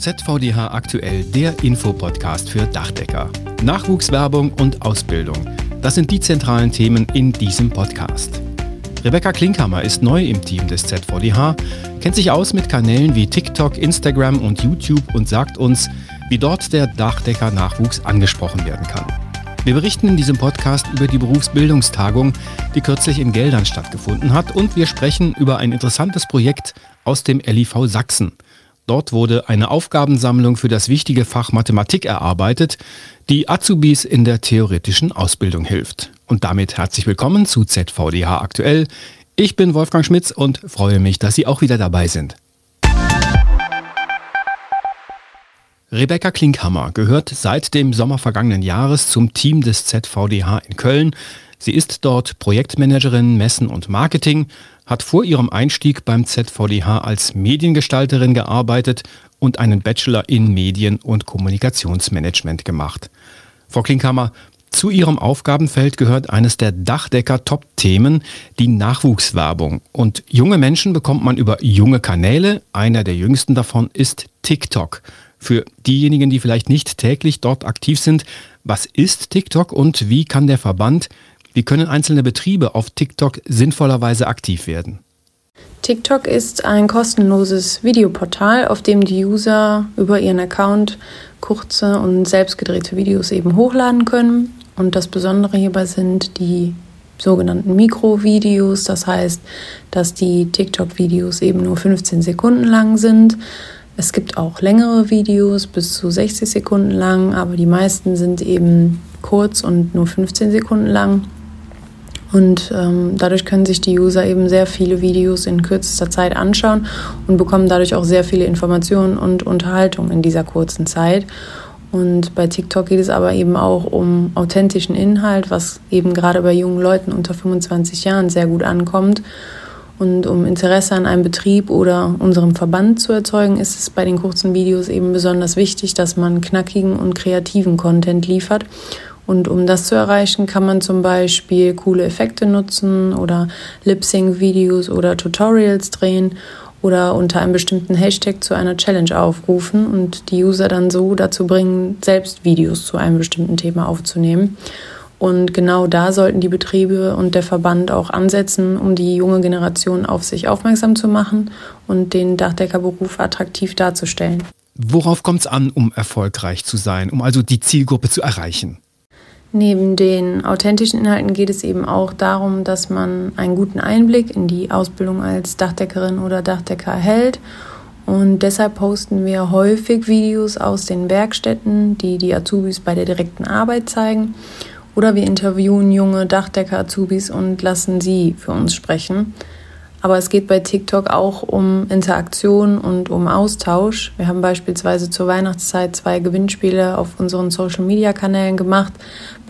ZVDH aktuell der Infopodcast für Dachdecker. Nachwuchswerbung und Ausbildung. Das sind die zentralen Themen in diesem Podcast. Rebecca Klinkhammer ist neu im Team des ZVDH, kennt sich aus mit Kanälen wie TikTok, Instagram und YouTube und sagt uns, wie dort der Dachdecker-Nachwuchs angesprochen werden kann. Wir berichten in diesem Podcast über die Berufsbildungstagung, die kürzlich in Geldern stattgefunden hat und wir sprechen über ein interessantes Projekt aus dem LIV Sachsen – Dort wurde eine Aufgabensammlung für das wichtige Fach Mathematik erarbeitet, die Azubis in der theoretischen Ausbildung hilft. Und damit herzlich willkommen zu ZVDH aktuell. Ich bin Wolfgang Schmitz und freue mich, dass Sie auch wieder dabei sind. Rebecca Klinkhammer gehört seit dem Sommer vergangenen Jahres zum Team des ZVDH in Köln. Sie ist dort Projektmanagerin Messen und Marketing hat vor ihrem Einstieg beim ZVDH als Mediengestalterin gearbeitet und einen Bachelor in Medien- und Kommunikationsmanagement gemacht. Frau Klinkhammer, zu Ihrem Aufgabenfeld gehört eines der Dachdecker-Top-Themen, die Nachwuchswerbung. Und junge Menschen bekommt man über junge Kanäle. Einer der jüngsten davon ist TikTok. Für diejenigen, die vielleicht nicht täglich dort aktiv sind, was ist TikTok und wie kann der Verband wie können einzelne Betriebe auf TikTok sinnvollerweise aktiv werden? TikTok ist ein kostenloses Videoportal, auf dem die User über ihren Account kurze und selbstgedrehte Videos eben hochladen können. Und das Besondere hierbei sind die sogenannten Mikrovideos. Das heißt, dass die TikTok-Videos eben nur 15 Sekunden lang sind. Es gibt auch längere Videos bis zu 60 Sekunden lang, aber die meisten sind eben kurz und nur 15 Sekunden lang. Und ähm, dadurch können sich die User eben sehr viele Videos in kürzester Zeit anschauen und bekommen dadurch auch sehr viele Informationen und Unterhaltung in dieser kurzen Zeit. Und bei TikTok geht es aber eben auch um authentischen Inhalt, was eben gerade bei jungen Leuten unter 25 Jahren sehr gut ankommt. Und um Interesse an einem Betrieb oder unserem Verband zu erzeugen, ist es bei den kurzen Videos eben besonders wichtig, dass man knackigen und kreativen Content liefert und um das zu erreichen, kann man zum Beispiel coole Effekte nutzen oder Lip-Sync-Videos oder Tutorials drehen oder unter einem bestimmten Hashtag zu einer Challenge aufrufen und die User dann so dazu bringen, selbst Videos zu einem bestimmten Thema aufzunehmen. Und genau da sollten die Betriebe und der Verband auch ansetzen, um die junge Generation auf sich aufmerksam zu machen und den Dachdeckerberuf attraktiv darzustellen. Worauf kommt es an, um erfolgreich zu sein, um also die Zielgruppe zu erreichen? Neben den authentischen Inhalten geht es eben auch darum, dass man einen guten Einblick in die Ausbildung als Dachdeckerin oder Dachdecker erhält. Und deshalb posten wir häufig Videos aus den Werkstätten, die die Azubis bei der direkten Arbeit zeigen. Oder wir interviewen junge Dachdecker-Azubis und lassen sie für uns sprechen. Aber es geht bei TikTok auch um Interaktion und um Austausch. Wir haben beispielsweise zur Weihnachtszeit zwei Gewinnspiele auf unseren Social-Media-Kanälen gemacht,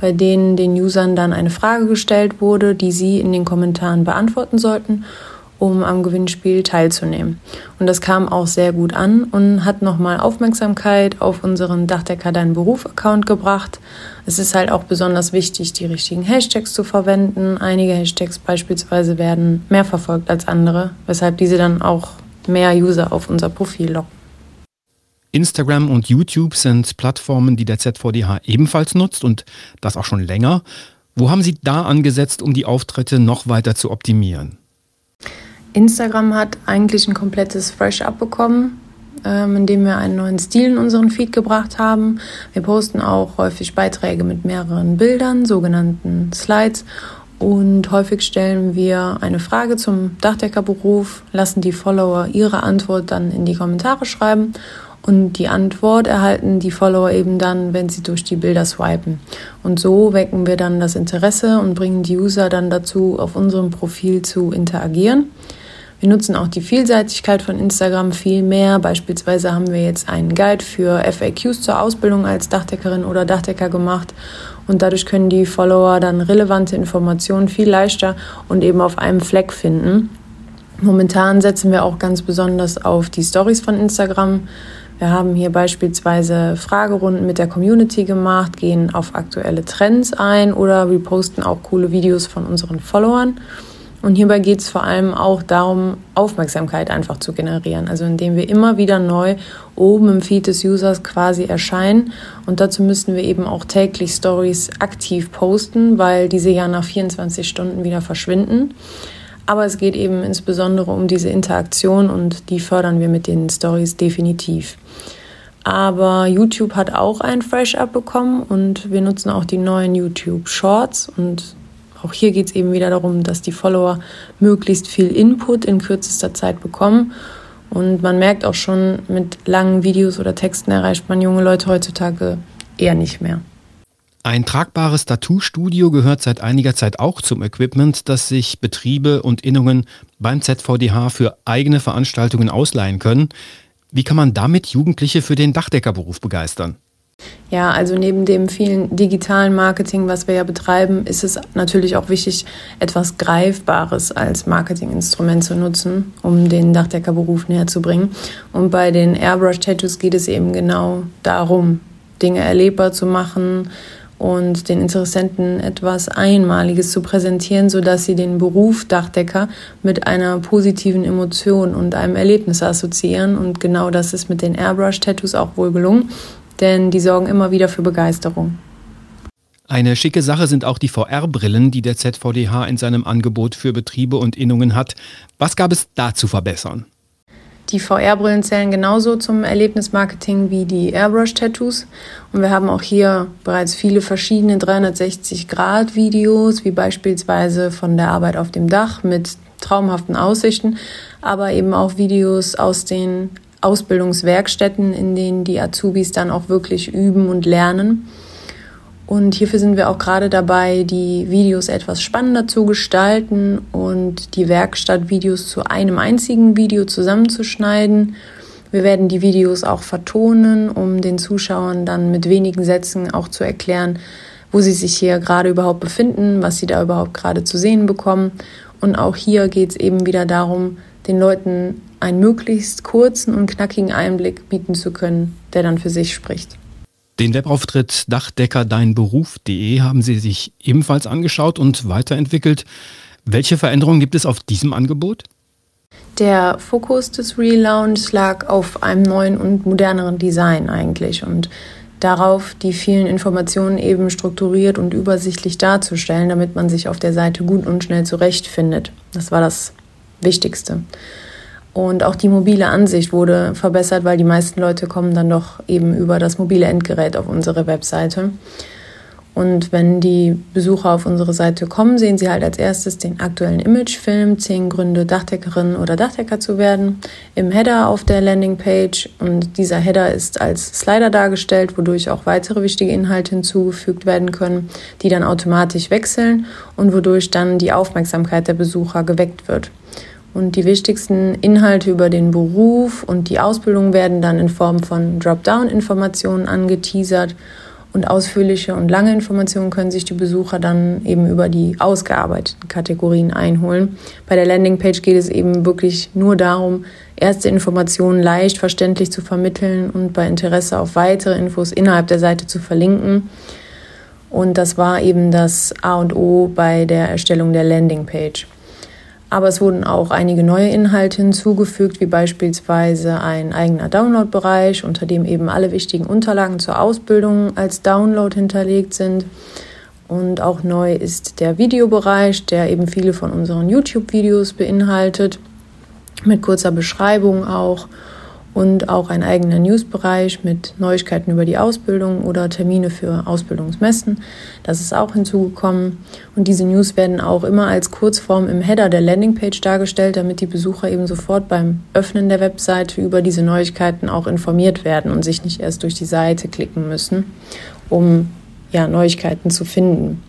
bei denen den Usern dann eine Frage gestellt wurde, die sie in den Kommentaren beantworten sollten, um am Gewinnspiel teilzunehmen. Und das kam auch sehr gut an und hat nochmal Aufmerksamkeit auf unseren Dachdecker Dein Beruf-Account gebracht. Es ist halt auch besonders wichtig, die richtigen Hashtags zu verwenden. Einige Hashtags beispielsweise werden mehr verfolgt als andere, weshalb diese dann auch mehr User auf unser Profil locken. Instagram und YouTube sind Plattformen, die der ZVDH ebenfalls nutzt und das auch schon länger. Wo haben Sie da angesetzt, um die Auftritte noch weiter zu optimieren? Instagram hat eigentlich ein komplettes Fresh-Up bekommen, ähm, indem wir einen neuen Stil in unseren Feed gebracht haben. Wir posten auch häufig Beiträge mit mehreren Bildern, sogenannten Slides. Und häufig stellen wir eine Frage zum Dachdeckerberuf, lassen die Follower ihre Antwort dann in die Kommentare schreiben und die Antwort erhalten die Follower eben dann, wenn sie durch die Bilder swipen. Und so wecken wir dann das Interesse und bringen die User dann dazu, auf unserem Profil zu interagieren. Wir nutzen auch die Vielseitigkeit von Instagram viel mehr. Beispielsweise haben wir jetzt einen Guide für FAQs zur Ausbildung als Dachdeckerin oder Dachdecker gemacht. Und dadurch können die Follower dann relevante Informationen viel leichter und eben auf einem Fleck finden. Momentan setzen wir auch ganz besonders auf die Stories von Instagram. Wir haben hier beispielsweise Fragerunden mit der Community gemacht, gehen auf aktuelle Trends ein oder reposten auch coole Videos von unseren Followern. Und hierbei geht es vor allem auch darum, Aufmerksamkeit einfach zu generieren. Also indem wir immer wieder neu oben im Feed des Users quasi erscheinen. Und dazu müssen wir eben auch täglich Stories aktiv posten, weil diese ja nach 24 Stunden wieder verschwinden. Aber es geht eben insbesondere um diese Interaktion und die fördern wir mit den Stories definitiv. Aber YouTube hat auch ein Fresh-Up bekommen und wir nutzen auch die neuen YouTube Shorts und auch hier geht es eben wieder darum, dass die Follower möglichst viel Input in kürzester Zeit bekommen. Und man merkt auch schon, mit langen Videos oder Texten erreicht man junge Leute heutzutage eher nicht mehr. Ein tragbares Tattoo-Studio gehört seit einiger Zeit auch zum Equipment, das sich Betriebe und Innungen beim ZVDH für eigene Veranstaltungen ausleihen können. Wie kann man damit Jugendliche für den Dachdeckerberuf begeistern? Ja, also neben dem vielen digitalen Marketing, was wir ja betreiben, ist es natürlich auch wichtig, etwas Greifbares als Marketinginstrument zu nutzen, um den Dachdeckerberuf näher zu bringen. Und bei den Airbrush-Tattoos geht es eben genau darum, Dinge erlebbar zu machen und den Interessenten etwas Einmaliges zu präsentieren, sodass sie den Beruf Dachdecker mit einer positiven Emotion und einem Erlebnis assoziieren. Und genau das ist mit den Airbrush-Tattoos auch wohl gelungen denn die sorgen immer wieder für Begeisterung. Eine schicke Sache sind auch die VR-Brillen, die der ZVDH in seinem Angebot für Betriebe und Innungen hat. Was gab es da zu verbessern? Die VR-Brillen zählen genauso zum Erlebnismarketing wie die Airbrush-Tattoos. Und wir haben auch hier bereits viele verschiedene 360-Grad-Videos, wie beispielsweise von der Arbeit auf dem Dach mit traumhaften Aussichten, aber eben auch Videos aus den Ausbildungswerkstätten, in denen die Azubis dann auch wirklich üben und lernen. Und hierfür sind wir auch gerade dabei, die Videos etwas spannender zu gestalten und die Werkstattvideos zu einem einzigen Video zusammenzuschneiden. Wir werden die Videos auch vertonen, um den Zuschauern dann mit wenigen Sätzen auch zu erklären, wo sie sich hier gerade überhaupt befinden, was sie da überhaupt gerade zu sehen bekommen. Und auch hier geht es eben wieder darum, den Leuten einen möglichst kurzen und knackigen Einblick bieten zu können, der dann für sich spricht. Den Webauftritt dachdeckerDeinberuf.de haben Sie sich ebenfalls angeschaut und weiterentwickelt. Welche Veränderungen gibt es auf diesem Angebot? Der Fokus des Relaunch lag auf einem neuen und moderneren Design eigentlich und darauf, die vielen Informationen eben strukturiert und übersichtlich darzustellen, damit man sich auf der Seite gut und schnell zurechtfindet. Das war das Wichtigste. Und auch die mobile Ansicht wurde verbessert, weil die meisten Leute kommen dann doch eben über das mobile Endgerät auf unsere Webseite. Und wenn die Besucher auf unsere Seite kommen, sehen sie halt als erstes den aktuellen Imagefilm, 10 Gründe, Dachdeckerin oder Dachdecker zu werden, im Header auf der Landingpage. Und dieser Header ist als Slider dargestellt, wodurch auch weitere wichtige Inhalte hinzugefügt werden können, die dann automatisch wechseln und wodurch dann die Aufmerksamkeit der Besucher geweckt wird. Und die wichtigsten Inhalte über den Beruf und die Ausbildung werden dann in Form von Dropdown-Informationen angeteasert. Und ausführliche und lange Informationen können sich die Besucher dann eben über die ausgearbeiteten Kategorien einholen. Bei der Landingpage geht es eben wirklich nur darum, erste Informationen leicht verständlich zu vermitteln und bei Interesse auf weitere Infos innerhalb der Seite zu verlinken. Und das war eben das A und O bei der Erstellung der Landingpage. Aber es wurden auch einige neue Inhalte hinzugefügt, wie beispielsweise ein eigener Download-Bereich, unter dem eben alle wichtigen Unterlagen zur Ausbildung als Download hinterlegt sind. Und auch neu ist der Videobereich, der eben viele von unseren YouTube-Videos beinhaltet, mit kurzer Beschreibung auch und auch ein eigener Newsbereich mit Neuigkeiten über die Ausbildung oder Termine für Ausbildungsmessen. Das ist auch hinzugekommen. Und diese News werden auch immer als Kurzform im Header der Landingpage dargestellt, damit die Besucher eben sofort beim Öffnen der Webseite über diese Neuigkeiten auch informiert werden und sich nicht erst durch die Seite klicken müssen, um ja, Neuigkeiten zu finden.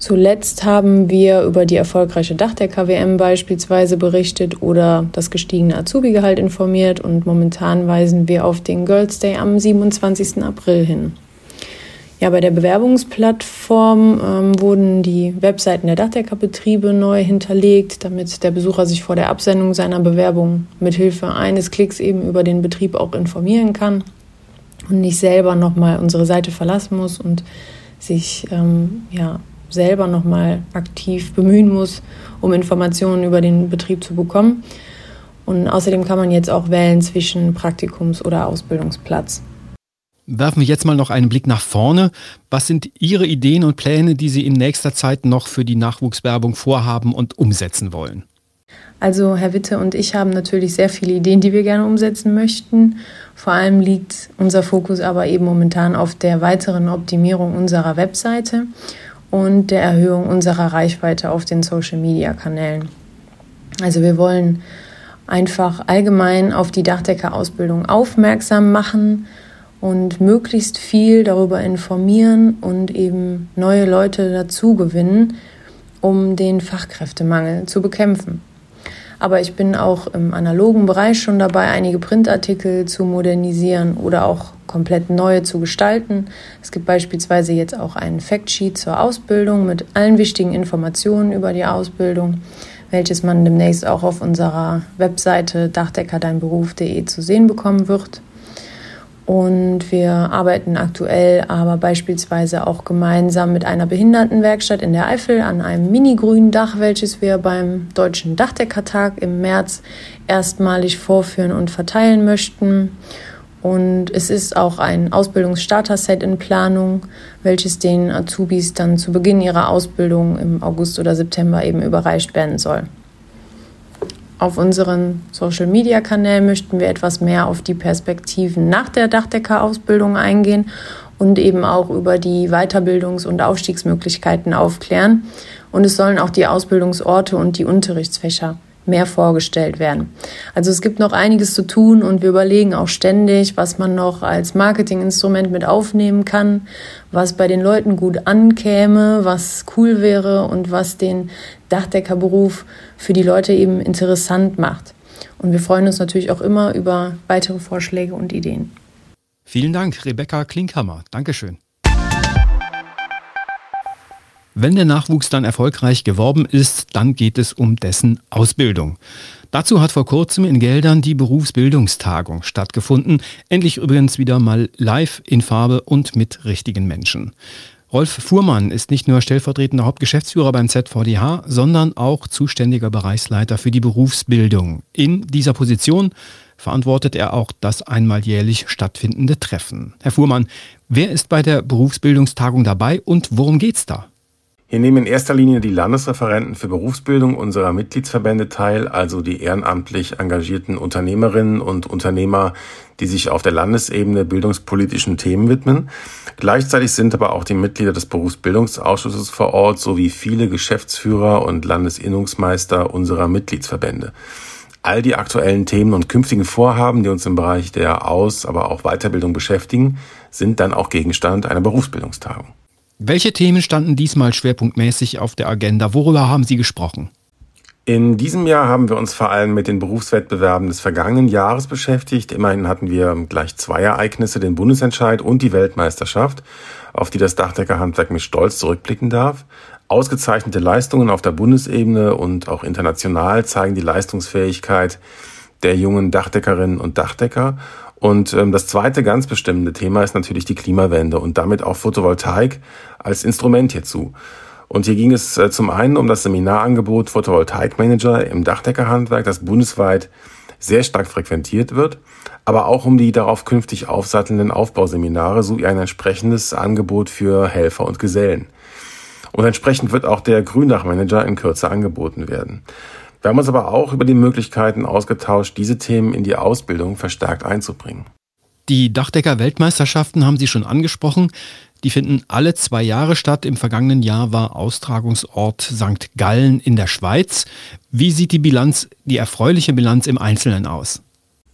Zuletzt haben wir über die erfolgreiche Dachdecker-WM beispielsweise berichtet oder das gestiegene Azubi-Gehalt informiert und momentan weisen wir auf den Girls Day am 27. April hin. Ja, bei der Bewerbungsplattform ähm, wurden die Webseiten der Dachdeckerbetriebe neu hinterlegt, damit der Besucher sich vor der Absendung seiner Bewerbung mit Hilfe eines Klicks eben über den Betrieb auch informieren kann und nicht selber nochmal unsere Seite verlassen muss und sich ähm, ja, selber nochmal aktiv bemühen muss, um Informationen über den Betrieb zu bekommen. Und außerdem kann man jetzt auch wählen zwischen Praktikums- oder Ausbildungsplatz. Werfen wir jetzt mal noch einen Blick nach vorne. Was sind Ihre Ideen und Pläne, die Sie in nächster Zeit noch für die Nachwuchswerbung vorhaben und umsetzen wollen? Also Herr Witte und ich haben natürlich sehr viele Ideen, die wir gerne umsetzen möchten. Vor allem liegt unser Fokus aber eben momentan auf der weiteren Optimierung unserer Webseite und der Erhöhung unserer Reichweite auf den Social-Media-Kanälen. Also wir wollen einfach allgemein auf die Dachdeckerausbildung aufmerksam machen und möglichst viel darüber informieren und eben neue Leute dazu gewinnen, um den Fachkräftemangel zu bekämpfen. Aber ich bin auch im analogen Bereich schon dabei, einige Printartikel zu modernisieren oder auch komplett neue zu gestalten. Es gibt beispielsweise jetzt auch einen Factsheet zur Ausbildung mit allen wichtigen Informationen über die Ausbildung, welches man demnächst auch auf unserer Webseite dachdeckerdeinberuf.de zu sehen bekommen wird. Und wir arbeiten aktuell aber beispielsweise auch gemeinsam mit einer Behindertenwerkstatt in der Eifel an einem mini-grünen Dach, welches wir beim Deutschen Dachdeckertag im März erstmalig vorführen und verteilen möchten. Und es ist auch ein Ausbildungsstarter-Set in Planung, welches den Azubis dann zu Beginn ihrer Ausbildung im August oder September eben überreicht werden soll. Auf unseren Social-Media-Kanälen möchten wir etwas mehr auf die Perspektiven nach der Dachdeckerausbildung eingehen und eben auch über die Weiterbildungs- und Aufstiegsmöglichkeiten aufklären. Und es sollen auch die Ausbildungsorte und die Unterrichtsfächer mehr vorgestellt werden. Also es gibt noch einiges zu tun und wir überlegen auch ständig, was man noch als Marketinginstrument mit aufnehmen kann, was bei den Leuten gut ankäme, was cool wäre und was den Dachdeckerberuf für die Leute eben interessant macht. Und wir freuen uns natürlich auch immer über weitere Vorschläge und Ideen. Vielen Dank, Rebecca Klinkhammer. Dankeschön. Wenn der Nachwuchs dann erfolgreich geworben ist, dann geht es um dessen Ausbildung. Dazu hat vor kurzem in Geldern die Berufsbildungstagung stattgefunden. Endlich übrigens wieder mal live in Farbe und mit richtigen Menschen. Rolf Fuhrmann ist nicht nur stellvertretender Hauptgeschäftsführer beim ZVDH, sondern auch zuständiger Bereichsleiter für die Berufsbildung. In dieser Position verantwortet er auch das einmal jährlich stattfindende Treffen. Herr Fuhrmann, wer ist bei der Berufsbildungstagung dabei und worum geht's da? Hier nehmen in erster Linie die Landesreferenten für Berufsbildung unserer Mitgliedsverbände teil, also die ehrenamtlich engagierten Unternehmerinnen und Unternehmer, die sich auf der Landesebene bildungspolitischen Themen widmen. Gleichzeitig sind aber auch die Mitglieder des Berufsbildungsausschusses vor Ort sowie viele Geschäftsführer und Landesinnungsmeister unserer Mitgliedsverbände. All die aktuellen Themen und künftigen Vorhaben, die uns im Bereich der Aus-, aber auch Weiterbildung beschäftigen, sind dann auch Gegenstand einer Berufsbildungstagung. Welche Themen standen diesmal schwerpunktmäßig auf der Agenda? Worüber haben Sie gesprochen? In diesem Jahr haben wir uns vor allem mit den Berufswettbewerben des vergangenen Jahres beschäftigt. Immerhin hatten wir gleich zwei Ereignisse, den Bundesentscheid und die Weltmeisterschaft, auf die das Dachdeckerhandwerk mit Stolz zurückblicken darf. Ausgezeichnete Leistungen auf der Bundesebene und auch international zeigen die Leistungsfähigkeit der jungen Dachdeckerinnen und Dachdecker. Und ähm, das zweite ganz bestimmende Thema ist natürlich die Klimawende und damit auch Photovoltaik als Instrument hierzu. Und hier ging es äh, zum einen um das Seminarangebot Photovoltaikmanager im Dachdeckerhandwerk, das bundesweit sehr stark frequentiert wird, aber auch um die darauf künftig aufsattelnden Aufbauseminare sowie ein entsprechendes Angebot für Helfer und Gesellen. Und entsprechend wird auch der Gründachmanager in Kürze angeboten werden. Wir haben uns aber auch über die Möglichkeiten ausgetauscht, diese Themen in die Ausbildung verstärkt einzubringen. Die Dachdecker-Weltmeisterschaften haben Sie schon angesprochen. Die finden alle zwei Jahre statt. Im vergangenen Jahr war Austragungsort St. Gallen in der Schweiz. Wie sieht die Bilanz, die erfreuliche Bilanz im Einzelnen aus?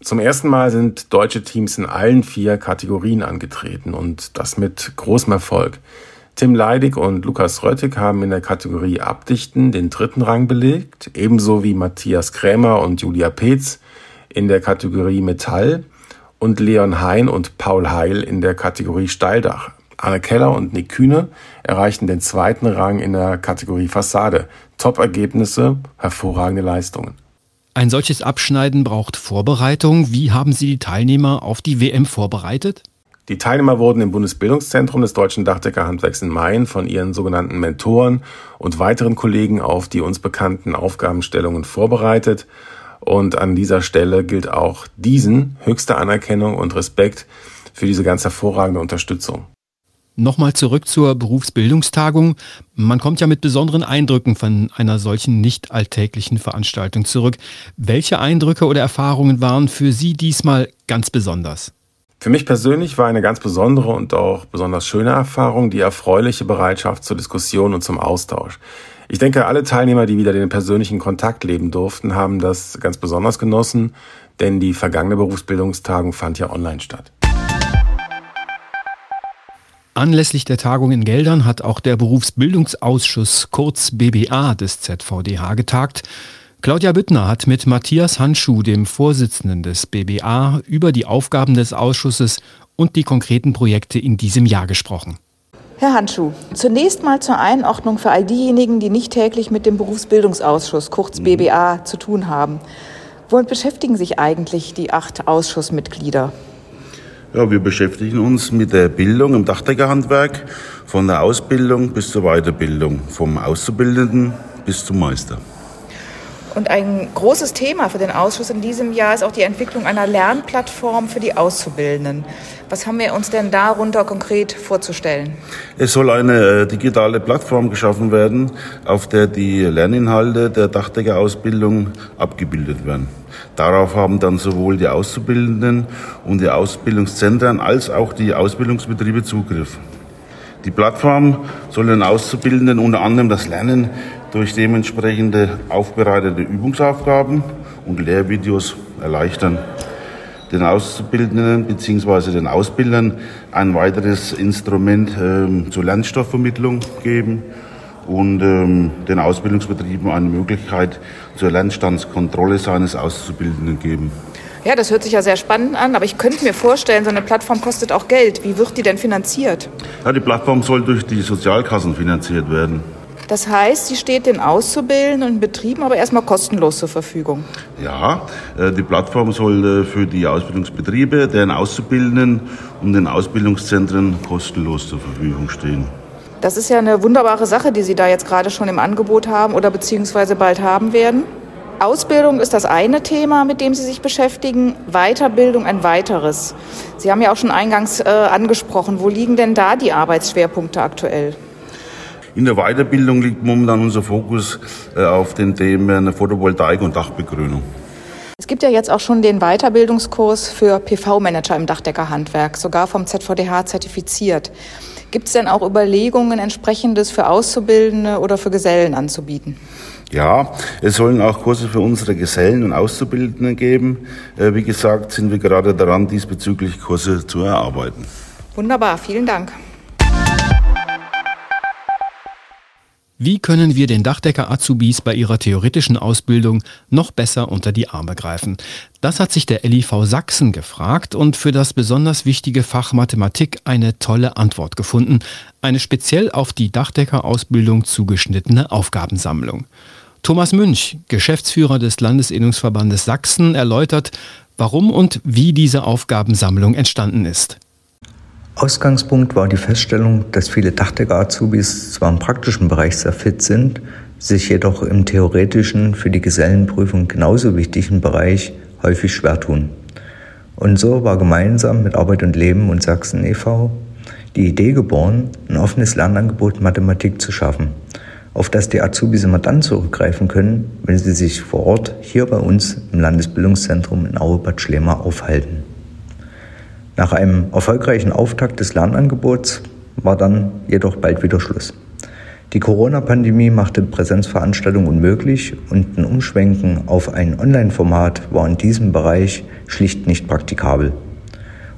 Zum ersten Mal sind deutsche Teams in allen vier Kategorien angetreten und das mit großem Erfolg. Tim Leidig und Lukas Röttig haben in der Kategorie Abdichten den dritten Rang belegt, ebenso wie Matthias Krämer und Julia Peetz in der Kategorie Metall und Leon Hein und Paul Heil in der Kategorie Steildach. Anne Keller und Nick Kühne erreichten den zweiten Rang in der Kategorie Fassade. Top-Ergebnisse, hervorragende Leistungen. Ein solches Abschneiden braucht Vorbereitung. Wie haben Sie die Teilnehmer auf die WM vorbereitet? Die Teilnehmer wurden im Bundesbildungszentrum des Deutschen Dachdeckerhandwerks in Main von ihren sogenannten Mentoren und weiteren Kollegen auf die uns bekannten Aufgabenstellungen vorbereitet. Und an dieser Stelle gilt auch diesen höchste Anerkennung und Respekt für diese ganz hervorragende Unterstützung. Nochmal zurück zur Berufsbildungstagung. Man kommt ja mit besonderen Eindrücken von einer solchen nicht alltäglichen Veranstaltung zurück. Welche Eindrücke oder Erfahrungen waren für Sie diesmal ganz besonders? Für mich persönlich war eine ganz besondere und auch besonders schöne Erfahrung die erfreuliche Bereitschaft zur Diskussion und zum Austausch. Ich denke, alle Teilnehmer, die wieder den persönlichen Kontakt leben durften, haben das ganz besonders genossen, denn die vergangene Berufsbildungstagung fand ja online statt. Anlässlich der Tagung in Geldern hat auch der Berufsbildungsausschuss kurz BBA des ZVDH getagt. Claudia Büttner hat mit Matthias Handschuh, dem Vorsitzenden des BBA, über die Aufgaben des Ausschusses und die konkreten Projekte in diesem Jahr gesprochen. Herr Handschuh, zunächst mal zur Einordnung für all diejenigen, die nicht täglich mit dem Berufsbildungsausschuss, kurz BBA, zu tun haben. Womit beschäftigen sich eigentlich die acht Ausschussmitglieder? Ja, wir beschäftigen uns mit der Bildung im Dachdeckerhandwerk, von der Ausbildung bis zur Weiterbildung, vom Auszubildenden bis zum Meister. Und ein großes Thema für den Ausschuss in diesem Jahr ist auch die Entwicklung einer Lernplattform für die Auszubildenden. Was haben wir uns denn darunter konkret vorzustellen? Es soll eine äh, digitale Plattform geschaffen werden, auf der die Lerninhalte der Dachdeckerausbildung abgebildet werden. Darauf haben dann sowohl die Auszubildenden und die Ausbildungszentren als auch die Ausbildungsbetriebe Zugriff. Die Plattform soll den Auszubildenden unter anderem das Lernen durch dementsprechende aufbereitete Übungsaufgaben und Lehrvideos erleichtern. Den Auszubildenden bzw. den Ausbildern ein weiteres Instrument ähm, zur Lernstoffvermittlung geben und ähm, den Ausbildungsbetrieben eine Möglichkeit zur Lernstandskontrolle seines Auszubildenden geben. Ja, das hört sich ja sehr spannend an, aber ich könnte mir vorstellen, so eine Plattform kostet auch Geld. Wie wird die denn finanziert? Ja, die Plattform soll durch die Sozialkassen finanziert werden. Das heißt, sie steht den Auszubildenden und Betrieben aber erstmal kostenlos zur Verfügung. Ja, äh, die Plattform soll äh, für die Ausbildungsbetriebe, deren Auszubildenden und den Ausbildungszentren kostenlos zur Verfügung stehen. Das ist ja eine wunderbare Sache, die Sie da jetzt gerade schon im Angebot haben oder beziehungsweise bald haben werden. Ausbildung ist das eine Thema, mit dem Sie sich beschäftigen, Weiterbildung ein weiteres. Sie haben ja auch schon eingangs äh, angesprochen, wo liegen denn da die Arbeitsschwerpunkte aktuell? In der Weiterbildung liegt momentan unser Fokus äh, auf den Themen Photovoltaik und Dachbegrünung. Es gibt ja jetzt auch schon den Weiterbildungskurs für PV-Manager im Dachdeckerhandwerk, sogar vom ZVDH zertifiziert. Gibt es denn auch Überlegungen, entsprechendes für Auszubildende oder für Gesellen anzubieten? Ja, es sollen auch Kurse für unsere Gesellen und Auszubildenden geben. Äh, wie gesagt, sind wir gerade daran, diesbezüglich Kurse zu erarbeiten. Wunderbar, vielen Dank. Wie können wir den Dachdecker-Azubis bei ihrer theoretischen Ausbildung noch besser unter die Arme greifen? Das hat sich der LIV Sachsen gefragt und für das besonders wichtige Fach Mathematik eine tolle Antwort gefunden. Eine speziell auf die Dachdecker-Ausbildung zugeschnittene Aufgabensammlung. Thomas Münch, Geschäftsführer des Landesinnungsverbandes Sachsen, erläutert, warum und wie diese Aufgabensammlung entstanden ist. Ausgangspunkt war die Feststellung, dass viele Dachdecker-Azubis zwar im praktischen Bereich sehr fit sind, sich jedoch im theoretischen, für die Gesellenprüfung genauso wichtigen Bereich häufig schwer tun. Und so war gemeinsam mit Arbeit und Leben und Sachsen e.V. die Idee geboren, ein offenes Lernangebot Mathematik zu schaffen, auf das die Azubis immer dann zurückgreifen können, wenn sie sich vor Ort hier bei uns im Landesbildungszentrum in Aue-Bad Schlema aufhalten. Nach einem erfolgreichen Auftakt des Lernangebots war dann jedoch bald wieder Schluss. Die Corona-Pandemie machte Präsenzveranstaltungen unmöglich und ein Umschwenken auf ein Online-Format war in diesem Bereich schlicht nicht praktikabel.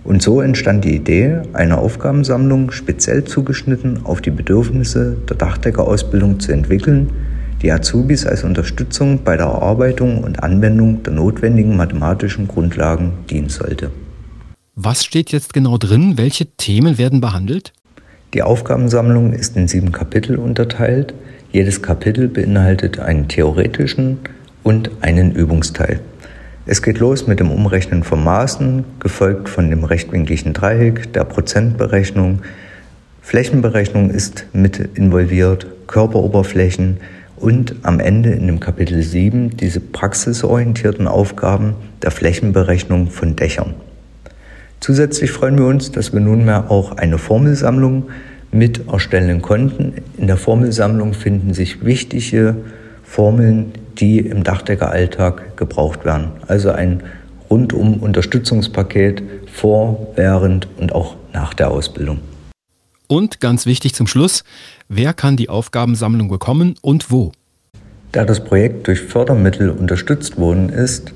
Und so entstand die Idee eine Aufgabensammlung speziell zugeschnitten auf die Bedürfnisse der Dachdeckerausbildung zu entwickeln, die Azubis als Unterstützung bei der Erarbeitung und Anwendung der notwendigen mathematischen Grundlagen dienen sollte. Was steht jetzt genau drin? Welche Themen werden behandelt? Die Aufgabensammlung ist in sieben Kapitel unterteilt. Jedes Kapitel beinhaltet einen theoretischen und einen Übungsteil. Es geht los mit dem Umrechnen von Maßen, gefolgt von dem rechtwinkligen Dreieck, der Prozentberechnung. Flächenberechnung ist mit involviert, Körperoberflächen und am Ende in dem Kapitel 7 diese praxisorientierten Aufgaben der Flächenberechnung von Dächern. Zusätzlich freuen wir uns, dass wir nunmehr auch eine Formelsammlung mit erstellen konnten. In der Formelsammlung finden sich wichtige Formeln, die im Dachdeckeralltag gebraucht werden. Also ein rundum Unterstützungspaket vor, während und auch nach der Ausbildung. Und ganz wichtig zum Schluss, wer kann die Aufgabensammlung bekommen und wo? Da das Projekt durch Fördermittel unterstützt worden ist,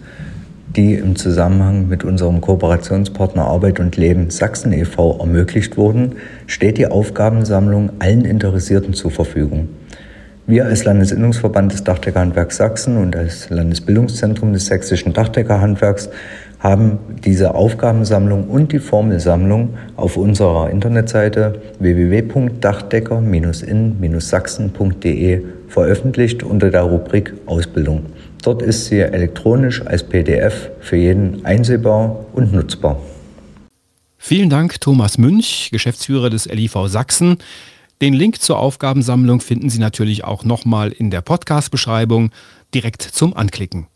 die im Zusammenhang mit unserem Kooperationspartner Arbeit und Leben Sachsen e.V. ermöglicht wurden, steht die Aufgabensammlung allen Interessierten zur Verfügung. Wir als Landesinnungsverband des Dachdeckerhandwerks Sachsen und als Landesbildungszentrum des sächsischen Dachdeckerhandwerks haben diese Aufgabensammlung und die Formelsammlung auf unserer Internetseite www.dachdecker-in-sachsen.de veröffentlicht unter der Rubrik Ausbildung. Dort ist sie elektronisch als PDF für jeden einsehbar und nutzbar. Vielen Dank, Thomas Münch, Geschäftsführer des LIV Sachsen. Den Link zur Aufgabensammlung finden Sie natürlich auch nochmal in der Podcast-Beschreibung direkt zum Anklicken.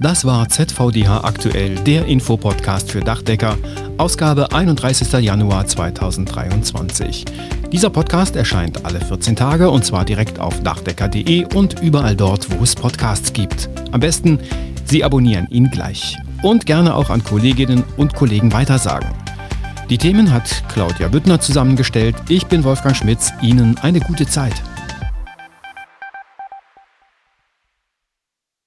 Das war ZVDH aktuell, der Infopodcast für Dachdecker, Ausgabe 31. Januar 2023. Dieser Podcast erscheint alle 14 Tage und zwar direkt auf dachdecker.de und überall dort, wo es Podcasts gibt. Am besten, Sie abonnieren ihn gleich und gerne auch an Kolleginnen und Kollegen weitersagen. Die Themen hat Claudia Büttner zusammengestellt. Ich bin Wolfgang Schmitz. Ihnen eine gute Zeit.